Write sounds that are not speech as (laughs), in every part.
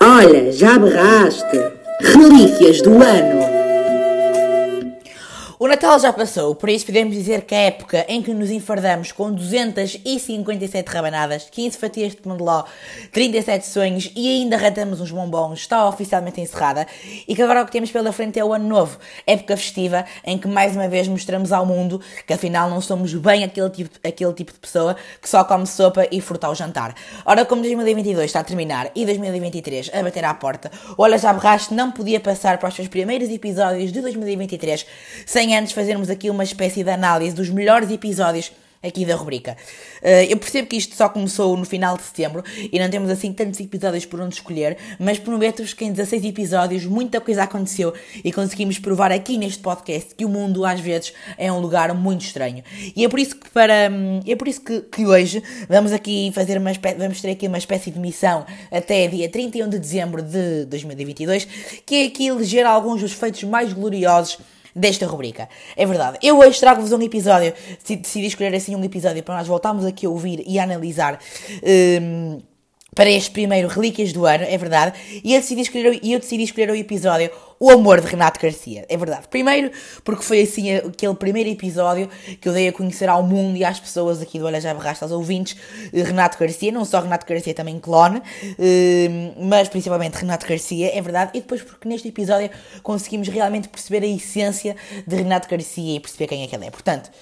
Olha, já berraste. Relíquias do ano. O Natal já passou, por isso podemos dizer que a época em que nos enfardamos com 257 rabanadas, 15 fatias de pandeló, 37 sonhos e ainda ratamos uns bombons está oficialmente encerrada e que agora o que temos pela frente é o ano novo, época festiva em que mais uma vez mostramos ao mundo que afinal não somos bem aquele tipo, aquele tipo de pessoa que só come sopa e fruta ao jantar. Ora, como 2022 está a terminar e 2023 a bater à porta, o Olha Já Berraste não podia passar para os seus primeiros episódios de 2023 sem sem antes fazermos aqui uma espécie de análise dos melhores episódios aqui da rubrica. Uh, eu percebo que isto só começou no final de setembro e não temos assim tantos episódios por onde escolher, mas prometo-vos que em 16 episódios muita coisa aconteceu e conseguimos provar aqui neste podcast que o mundo às vezes é um lugar muito estranho. E é por isso que para é por isso que, que hoje vamos aqui fazer uma vamos ter aqui uma espécie de missão até dia 31 de dezembro de 2022, que é aqui eleger alguns dos feitos mais gloriosos desta rubrica. É verdade. Eu hoje trago-vos um episódio, decidi escolher assim um episódio para nós voltarmos aqui a ouvir e a analisar. Um, para este primeiro Relíquias do Ano, é verdade, e eu decidi escolher, eu decidi escolher o episódio O Amor de Renato Garcia, é verdade. Primeiro, porque foi assim aquele primeiro episódio que eu dei a conhecer ao mundo e às pessoas aqui do Olha Já Berraste, aos ouvintes, eh, Renato Garcia, não só Renato Garcia, também clone, eh, mas principalmente Renato Garcia, é verdade, e depois porque neste episódio conseguimos realmente perceber a essência de Renato Garcia e perceber quem é que ele é. Portanto,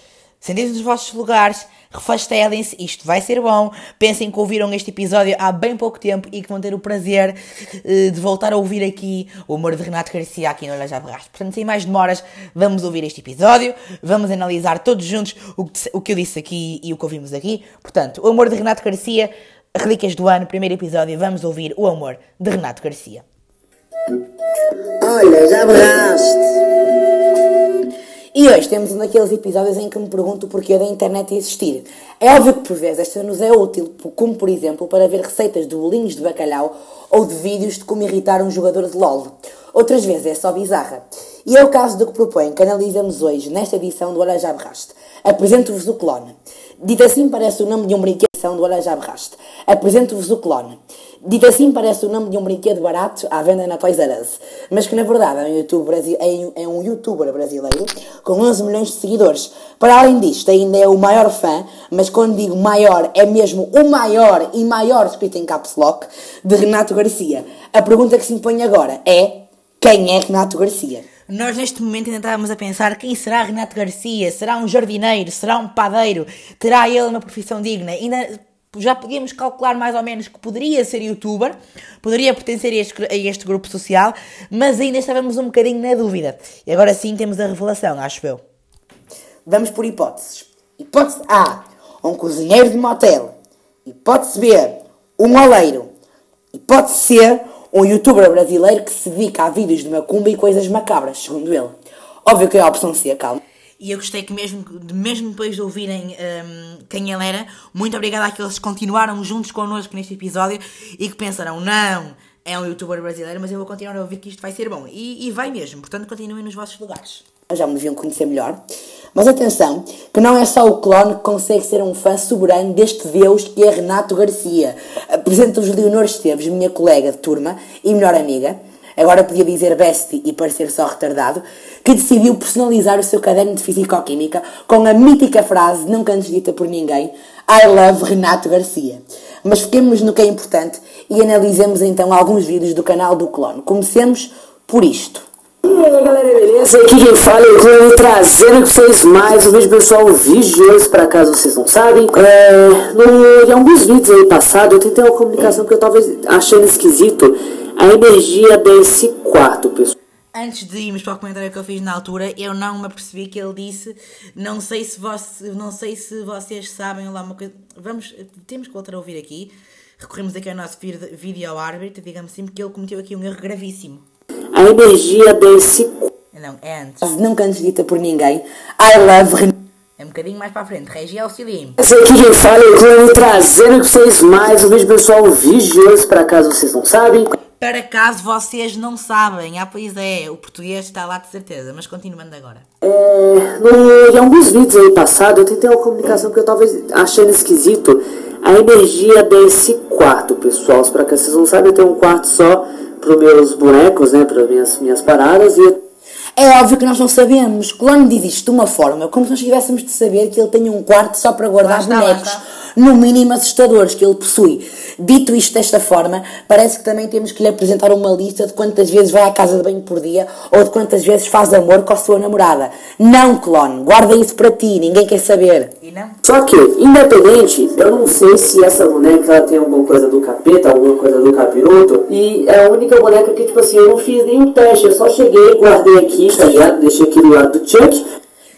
Sentem-se nos vossos lugares, refastelem-se, isto vai ser bom. Pensem que ouviram este episódio há bem pouco tempo e que vão ter o prazer uh, de voltar a ouvir aqui o humor de Renato Garcia aqui no Olha Já Berraste. Portanto, sem mais demoras, vamos ouvir este episódio, vamos analisar todos juntos o que, o que eu disse aqui e o que ouvimos aqui. Portanto, o amor de Renato Garcia, Relíquias do Ano, primeiro episódio, vamos ouvir o amor de Renato Garcia. Olha, já berraste! E hoje temos um daqueles episódios em que me pergunto o porquê da internet existir. É óbvio que por vezes esta nos é útil, como por exemplo para ver receitas de bolinhos de bacalhau ou de vídeos de como irritar um jogador de LOL. Outras vezes é só bizarra. E é o caso do que proponho que analisamos hoje nesta edição do Olha Já Berraste. Apresento-vos o clone. Dito assim parece o nome de um brinquedo do Olha Já Berraste. Apresento-vos o clone. Dito assim, parece o nome de um brinquedo barato à venda na Toys R Us, mas que na verdade é um, YouTuber, é um youtuber brasileiro com 11 milhões de seguidores. Para além disto, ainda é o maior fã, mas quando digo maior, é mesmo o maior e maior escrito em caps lock de Renato Garcia. A pergunta que se impõe agora é: quem é Renato Garcia? Nós neste momento ainda estávamos a pensar quem será Renato Garcia? Será um jardineiro? Será um padeiro? Terá ele uma profissão digna? Ainda já podíamos calcular mais ou menos que poderia ser youtuber, poderia pertencer a este, a este, grupo social, mas ainda estávamos um bocadinho na dúvida. E agora sim temos a revelação, acho eu. Vamos por hipóteses. Hipótese A, um cozinheiro de motel. Hipótese B, um oleiro. Hipótese C, um youtuber brasileiro que se dedica a vídeos de macumba e coisas macabras, segundo ele. Óbvio que é a opção C, calma. E eu gostei que mesmo, mesmo depois de ouvirem um, quem ele era, muito obrigada àqueles que continuaram juntos connosco neste episódio e que pensaram, não, é um youtuber brasileiro, mas eu vou continuar a ouvir que isto vai ser bom. E, e vai mesmo, portanto continuem nos vossos lugares. Já me deviam conhecer melhor. Mas atenção, que não é só o clone que consegue ser um fã soberano deste Deus que é Renato Garcia. Apresento-vos Leonor Esteves, minha colega de turma e melhor amiga agora podia dizer bestie e parecer só retardado, que decidiu personalizar o seu caderno de Fisicoquímica com a mítica frase, nunca antes dita por ninguém, I love Renato Garcia. Mas fiquemos no que é importante e analisemos então alguns vídeos do canal do Clone. Comecemos por isto. E aí galera, beleza? Aqui quem fala é o Clone trazendo para vocês mais um vídeo pessoal vigioso, para caso vocês não sabem. É, no, em alguns vídeos aí passados eu tentei uma comunicação que eu talvez achando esquisito a energia desse quarto, pessoal. Antes de irmos para o comentário que eu fiz na altura, eu não me apercebi que ele disse não sei se, você, não sei se vocês sabem lá uma coisa. Vamos, temos que voltar a ouvir aqui. Recorremos aqui ao nosso vídeo árbitro, digamos assim, porque ele cometeu aqui um erro gravíssimo. A energia desse. Não, é antes. Nunca antes dita por ninguém. I love é um bocadinho mais para a frente. Regi auxilie Esse aqui quem fala é o Clone trazendo para vocês mais um vídeo pessoal vigioso, para caso vocês não sabem. Para caso vocês não sabem, ah, pois é, o português está lá de certeza, mas continuando agora. É, no, em alguns vídeos aí passados, eu tentei uma comunicação que eu talvez achando esquisito, a energia desse quarto, pessoal. Para que vocês não sabem, eu tenho um quarto só para meus bonecos, né? Para minhas, minhas paradas. E É óbvio que nós não sabemos. Clone diz isto de uma forma como se nós tivéssemos de saber que ele tem um quarto só para guardar bonecos. No mínimo assustadores, que ele possui. Dito isto desta forma, parece que também temos que lhe apresentar uma lista de quantas vezes vai à casa de banho por dia ou de quantas vezes faz amor com a sua namorada. Não, Clone, guarda isso para ti, ninguém quer saber. E não? Só que, independente, eu não sei se essa boneca ela tem alguma coisa do capeta, alguma coisa do capiroto. E é a única boneca que, tipo assim, eu não fiz nenhum teste. Eu só cheguei, guardei aqui, tá ligado? Deixei aqui do lado do Chuck.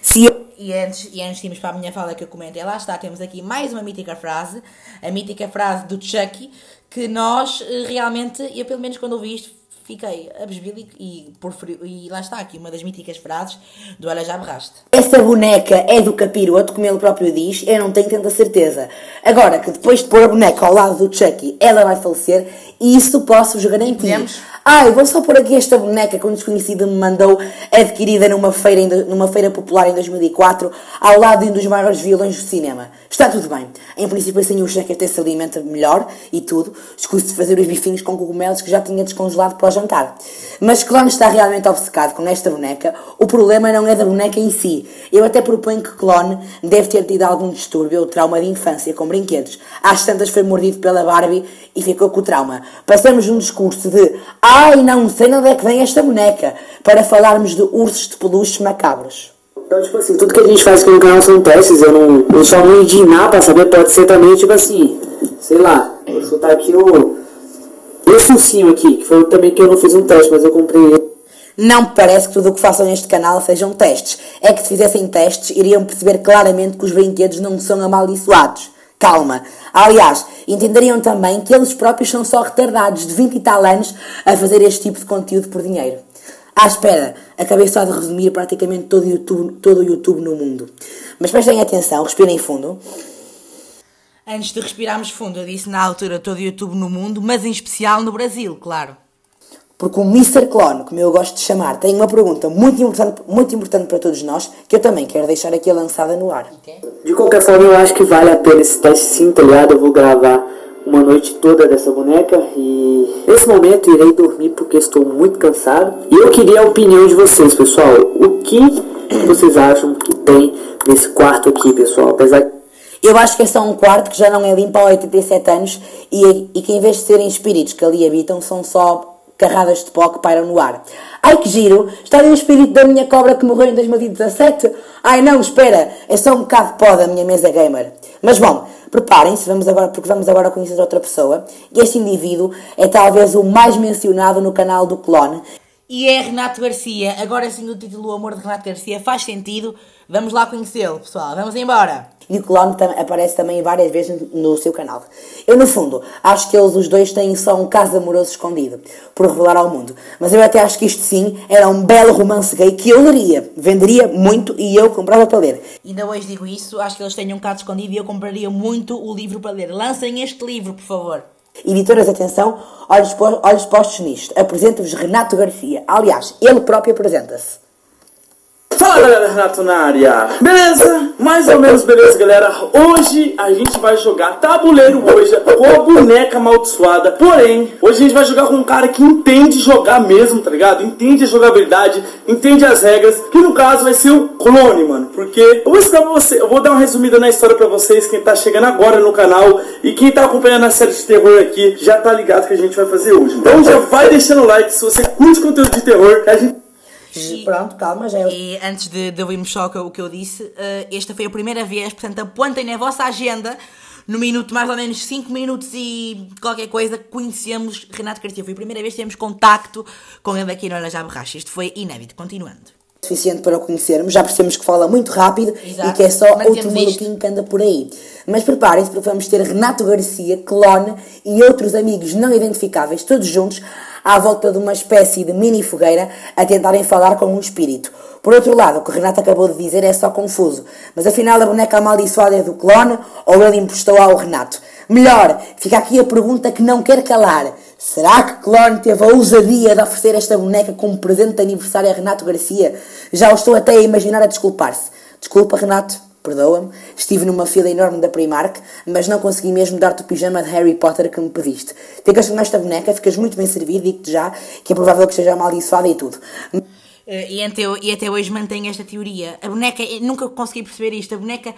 Se eu E antes, e antes irmos para a minha fala que eu comentei, lá está, temos aqui mais uma mítica frase, a mítica frase do Chucky, que nós eh, realmente, eu pelo menos quando ouvi isto, fiquei abesbido e, e, por frio, e lá está aqui uma das míticas frases do Olha Já Berraste. Essa boneca é do capiroto, como ele próprio diz, eu não tenho tanta certeza. Agora, que depois de pôr a boneca ao lado do Chucky, ela vai falecer, isso posso-vos garantir. Podemos? Ai, vou só pôr aqui esta boneca que um desconhecido me mandou, adquirida numa feira, numa feira popular em 2004, ao lado de um dos maiores vilões do cinema. Está tudo bem. Em princípio, assim o Chucky até se alimenta melhor e tudo, escuso de fazer os bifinhos com cogumelos que já tinha descongelado para o jantar. Mas Clone está realmente obcecado com esta boneca. O problema não é da boneca em si. Eu até proponho que Clone deve ter tido algum distúrbio ou trauma de infância com brinquedos. Às tantas foi mordido pela Barbie e ficou com o trauma. Passamos um discurso de ai, não sei de onde é que vem esta boneca, para falarmos de ursos de peluche macabros. Então, tipo assim, tudo que a gente faz aqui no canal são testes. Eu não eu só não nada pra saber. Pode ser também, tipo assim, sei lá. Vou chutar aqui o. Esse ursinho aqui, que foi também que eu não fiz um teste, mas eu comprei. Não me parece que tudo o que façam neste canal sejam testes. É que se fizessem testes, iriam perceber claramente que os brinquedos não são amaldiçoados. Calma. Aliás, entenderiam também que eles próprios são só retardados de 20 e tal anos a fazer este tipo de conteúdo por dinheiro. À espera, acabei só de resumir praticamente todo o YouTube, todo o YouTube no mundo. Mas prestem atenção, respirem fundo. Antes de respirarmos fundo, eu disse na altura todo o YouTube no mundo, mas em especial no Brasil, claro. Porque o Mr. Clone, como eu gosto de chamar, tem uma pergunta muito importante, muito importante para todos nós, que eu também quero deixar aqui lançada no ar. De qualquer forma, eu acho que vale a pena esse teste sim, tá ligado? Eu vou gravar uma noite toda dessa boneca e nesse momento irei dormir porque estou muito cansado. E eu queria a opinião de vocês, pessoal. O que vocês acham que tem nesse quarto aqui, pessoal? Apesar Eu acho que é só um quarto que já não é limpo há 87 anos e, e que em vez de serem espíritos que ali habitam, são só carradas de pó que pairam no ar. Ai que giro! Está ali o espírito da minha cobra que morreu em 2017? Ai não, espera! É só um bocado de pó da minha mesa gamer. Mas bom, preparem-se, vamos agora, porque vamos agora conhecer outra pessoa. E este indivíduo é talvez o mais mencionado no canal do Clone. E é Renato Garcia. Agora sim o título O Amor de Renato Garcia faz sentido. Vamos lá conhecê-lo, pessoal. Vamos embora. E o tam- aparece também várias vezes no seu canal. Eu, no fundo, acho que eles os dois têm só um caso amoroso escondido, por revelar ao mundo. Mas eu até acho que isto sim era um belo romance gay que eu leria. Venderia muito e eu comprava para ler. Ainda hoje digo isso, acho que eles têm um bocado escondido e eu compraria muito o livro para ler. Lancem este livro, por favor. Editoras, atenção, olhos, po- olhos postos nisto. Apresento-vos Renato Garcia. Aliás, ele próprio apresenta-se. Fala galera, Renato na área. Beleza? Mais ou menos beleza, galera. Hoje a gente vai jogar tabuleiro hoje com a boneca amaldiçoada. Porém, hoje a gente vai jogar com um cara que entende jogar mesmo, tá ligado? Entende a jogabilidade, entende as regras. Que no caso vai ser o clone, mano. Porque eu vou explicar pra você, eu vou dar uma resumida na história pra vocês, quem tá chegando agora no canal e quem tá acompanhando a série de terror aqui já tá ligado que a gente vai fazer hoje. Então já vai deixando o like se você curte conteúdo de terror. A gente E- Pronto, calma, já é. E antes de, de ouvirmos só o que, eu- disse, eh, esta foi a primeira vez, portanto apontem na vossa agenda, no minuto mais ou menos 5 minutos e qualquer coisa, conhecemos Renato Garcia. Foi a primeira vez que temos contacto com ele aqui no Olha Já Borracha. Isto foi inédito. Continuando. suficiente para o conhecermos. Já percebemos que fala muito rápido Exato. e que é só Mas outro maluquinho que anda por aí. Mas preparem-se porque vamos ter Renato Garcia, Clone e outros amigos não identificáveis, todos juntos, à volta de uma espécie de mini fogueira, a tentarem falar com um espírito. Por outro lado, o que o Renato acabou de dizer é só confuso. Mas afinal a boneca amaldiçoada é do Clone ou ele emprestou ao Renato? Melhor, fica aqui a pergunta que não quer calar. Será que Clone teve a ousadia de oferecer esta boneca como presente de aniversário a Renato Garcia? Já o estou até a imaginar a desculpar-se. Desculpa, Renato, perdoa-me. Estive numa fila enorme da Primark, mas não consegui mesmo dar-te o pijama de Harry Potter que me pediste. Ficas com esta boneca, ficas muito bem servido, digo-te já, que é provável que esteja amaldiçoada e tudo. Eh, E até, e até hoje mantenho esta teoria. A boneca, eu nunca consegui perceber isto. A boneca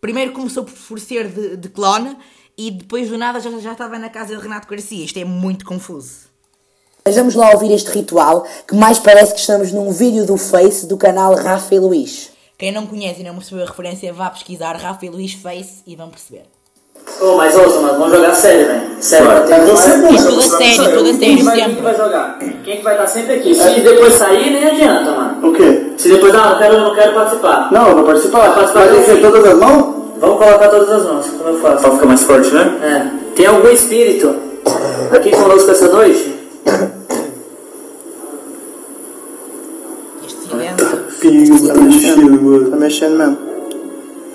primeiro começou por, por ser de, de clone e depois do nada já, já estava na casa de Renato Garcia. Isto é muito confuso. Mas vamos lá ouvir este ritual, que mais parece que estamos num vídeo do Face do canal Rafa e Luís. Quem não conhece e não percebeu a referência, vá pesquisar Rafa e Luís Face e vão perceber. Ô, mas ouça, mas vamos jogar sério, velho. Sério. Vai, tem você vai- é bom, É você tudo a sabe sério, sair. tudo a Quem vai, quem que sempre. vai jogar? Quem que vai estar sempre aqui? Se depois sair, nem adianta, mano. O quê? Se depois, eu não quero, eu não quero participar. Não, eu vou participar. Vai participar Vai ter que ser sim. todas as mãos? Vamos colocar todas as mãos, como eu faço. Pra ficar mais forte, né? É. Tem algum espírito aqui conosco essa noite? Este silêncio. Pingo, tá mexendo, mano. Tá mexendo mesmo.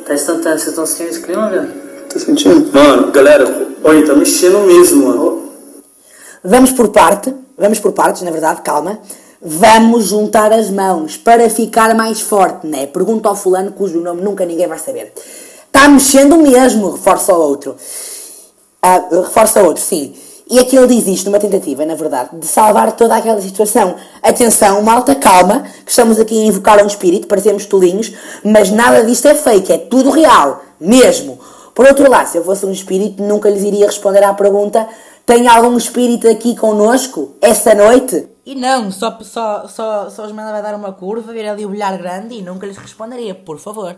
Tá instantâneo, vocês estão sentindo esse clima, velho? Tá sentindo? Mano, galera, olha, tá mexendo mesmo, mano. Vamos por parte, vamos por partes, na verdade, calma. Vamos juntar as mãos para ficar mais forte, né? Pergunta ao fulano cujo nome nunca ninguém vai saber. Está mexendo mesmo, reforça o outro. Ah, reforça o outro, sim. E aqui ele diz isto numa tentativa, na verdade, de salvar toda aquela situação. Atenção, malta, calma, que estamos aqui a invocar um espírito, parecemos tolinhos, mas nada disto é fake, é tudo real, mesmo. Por outro lado, se eu fosse um espírito, nunca lhes iria responder à pergunta: tem algum espírito aqui connosco essa noite? E não, só, só, só, só os mandava dar uma curva, ver ali o bilhar grande e nunca lhes responderia, por favor.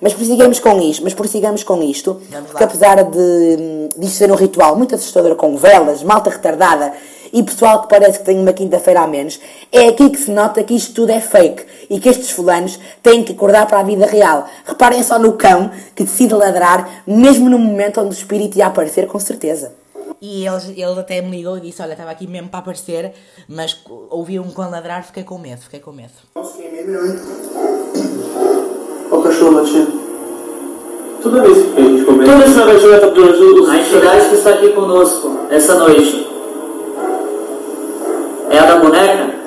Mas prossigamos com isto, mas prossigamos com isto, porque apesar de disto ser um ritual muito assustador com velas, malta retardada e pessoal que parece que tem uma quinta-feira a menos, é aqui que se nota que isto tudo é fake e que estes fulanos têm que acordar para a vida real. Reparem só no cão que decide ladrar, mesmo no momento onde o espírito ia aparecer, com certeza. E eles, eles até me ligou e disse, olha, estava aqui mesmo para aparecer, mas ouvi um cão ladrar, fiquei com medo, fiquei com medo. Nossa, queimei meu, hein? Olha o cachorro latindo. Toda vez que a gente começa. Toda vez que vai jogar Tabuleiro, os A entidade que está aqui conosco essa noite é a da boneca?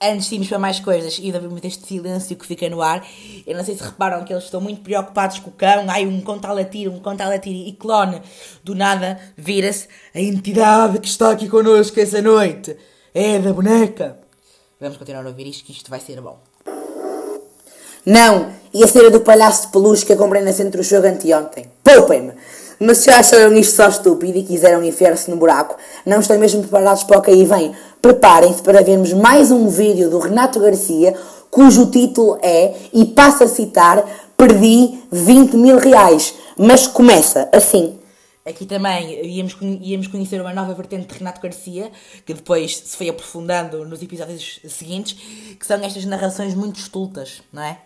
Antes de irmos para mais coisas e muito este silêncio que fica no ar, eu não sei se reparam que eles estão muito preocupados com o cão. Ai, um cão está a latir, um cão está a latir e clone. Do nada vira-se a entidade que está aqui connosco essa noite. É da boneca. Vamos continuar a ouvir isto, que isto vai ser bom. Não, e a cera do palhaço de peluche que eu comprei na centro do jogo anteontem. Poupem-me! Mas se acharam isto só estúpido e quiseram enfiar-se no buraco, não estão mesmo preparados para o que aí vem. Preparem-se para vermos mais um vídeo do Renato Garcia, cujo título é, e passo a citar, Perdi 20 mil reais. Mas começa assim. Aqui também íamos, íamos conhecer uma nova vertente de Renato Garcia, que depois se foi aprofundando nos episódios seguintes, que são estas narrações muito estultas, não é?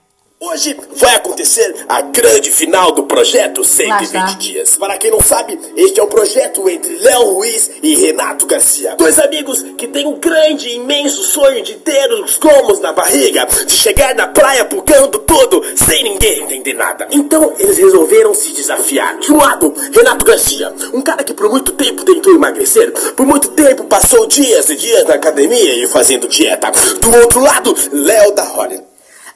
Hoje vai acontecer a grande final do projeto Lá 120 está. dias. Para quem não sabe, este é um projeto entre Léo Ruiz e Renato Garcia. Dois amigos que têm um grande e imenso sonho de ter os gomos na barriga, de chegar na praia pulgando tudo, sem ninguém entender nada. Então eles resolveram se desafiar. De um lado, Renato Garcia, um cara que por muito tempo tentou emagrecer, por muito tempo passou dias e dias na academia e fazendo dieta. Do outro lado, Léo da Hornet.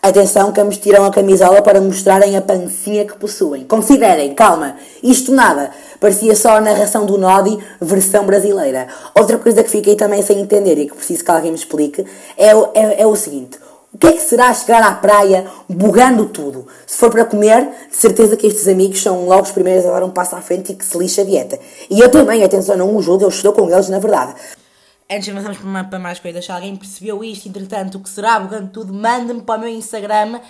Atenção que ambos tiram a camisola para mostrarem a pancinha que possuem. Considerem, calma, isto nada. Parecia só a narração do Nodi, versão brasileira. Outra coisa que fiquei também sem entender e que preciso que alguém me explique é, o- é, é o seguinte. O que é que será chegar à praia bugando tudo? Se for para comer, de certeza que estes amigos são logo os primeiros a dar um passo à frente e que se lixa a dieta. E eu também, atenção, não os julgo, eu estou com eles na verdade. Antes de avançarmos para, ma- para mais coisas, se alguém percebeu isto, entretanto, o que será bugando tudo, manda-me para o meu Instagram,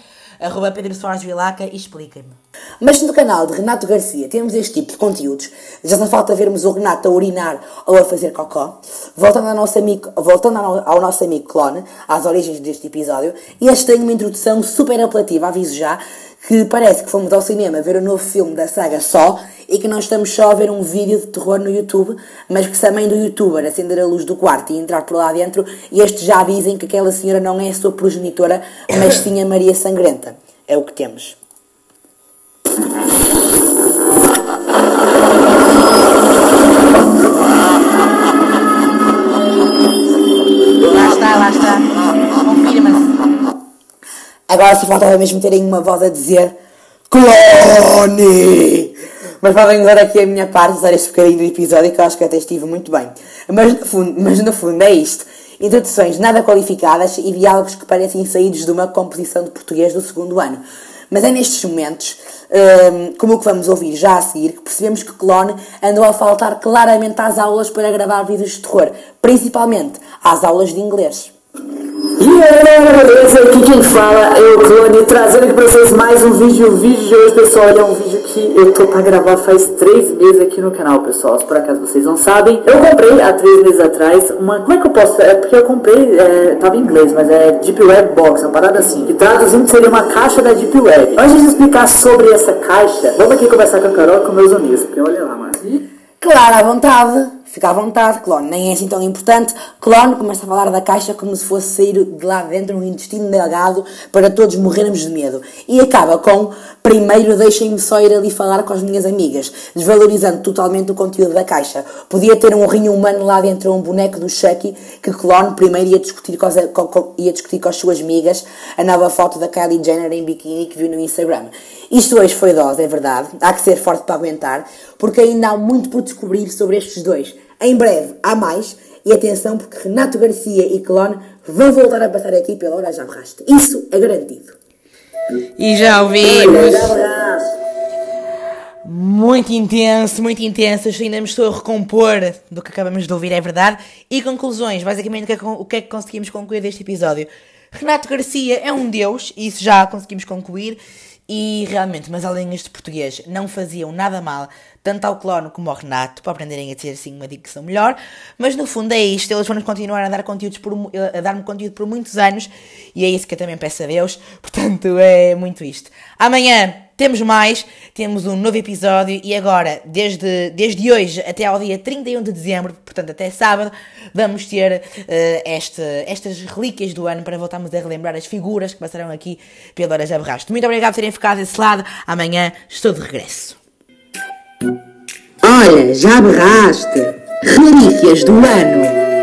arroba Pedro Soares Vilaca, e expliquem-me. Mas no canal de Renato Garcia temos este tipo de conteúdos. Já não falta vermos o Renato a urinar ou a fazer cocó. Voltando ao nosso amigo, voltando ao, nosso amigo Clone, às origens deste episódio, este tem uma introdução super apelativa, aviso já, que parece que fomos ao cinema ver o novo filme da saga só e que não estamos só a ver um vídeo de terror no YouTube, mas que se a mãe do youtuber acender a luz do quarto e entrar por lá dentro, estes já dizem que aquela senhora não é a sua progenitora, mas sim a Maria Sangrenta. É o que temos. Lá está, lá está. Confirma-se. Agora só faltava mesmo terem uma voz a dizer Clone! Mas podem usar aqui a minha parte, usar este bocadinho do episódio que eu acho que até estive muito bem. Mas no fundo, mas no fundo é isto. Introduções nada qualificadas e diálogos que parecem saídos de uma composição de português do segundo ano. Mas é nestes momentos, hum, como o que vamos ouvir já a seguir, que percebemos que Clone andou a faltar claramente às aulas para gravar vídeos de terror, principalmente às aulas de inglês. E aí beleza? Aqui quem fala é o Clone, trazendo aqui pra vocês mais um vídeo. O vídeo de hoje, pessoal, é um vídeo que eu tô pra gravar faz três meses aqui no canal, pessoal. Se por acaso vocês não sabem, eu comprei há três meses atrás uma. Como é que eu posso? É porque eu comprei, é, tava em inglês, mas é Deep Web Box, uma parada assim. Que traduzindo seria uma caixa da Deep Web. Antes de explicar sobre essa caixa, vamos aqui conversar com a Carol e com meus amigos, porque olha lá, mano. Claro, à vontade. Fica à vontade, clone. Nem é assim tão importante. Clone começa a falar da caixa como se fosse sair de lá dentro um intestino delgado para todos morrermos de medo. E acaba com: primeiro deixem-me só ir ali falar com as minhas amigas, desvalorizando totalmente o conteúdo da caixa. Podia ter um rinho humano lá dentro, um boneco do Chucky, que Clone primeiro ia discutir com, as, com, com, ia discutir com as suas amigas a nova foto da Kylie Jenner em biquíni que viu no Instagram. Isto hoje foi dose, é verdade. Há que ser forte para aguentar, porque ainda há muito por descobrir sobre estes dois. Em breve há mais. E atenção, porque Renato Garcia e Clone vão voltar a passar aqui pela hora já berraste. Isso é garantido. E já ouvimos. Muito intenso, muito intenso. Ainda me estou a recompor do que acabamos de ouvir, é verdade. E conclusões, basicamente, o que, é, que- o que é conseguimos concluir deste episódio? Renato Garcia é um deus, isso já conseguimos concluir. E realmente, mas as linhas de português não faziam nada mal, tanto ao clone como ao Renato, para aprenderem a ter assim uma dicção melhor. Mas no fundo é isto, eles vão continuar a dar conteúdos por, a dar-me conteúdo por muitos anos, e é isso que eu também peço a Deus. (laughs) Portanto, é muito isto. Amanhã temos mais, temos um novo episódio e agora, desde, desde hoje até ao dia 31 de dezembro, portanto até sábado, vamos ter eh, este, estas relíquias do ano para voltarmos a relembrar as figuras que passaram aqui pela Hora Já Berraste. Muito obrigado por terem ficado desse lado. Amanhã estou de regresso. Olha, já berraste. Relíquias do ano.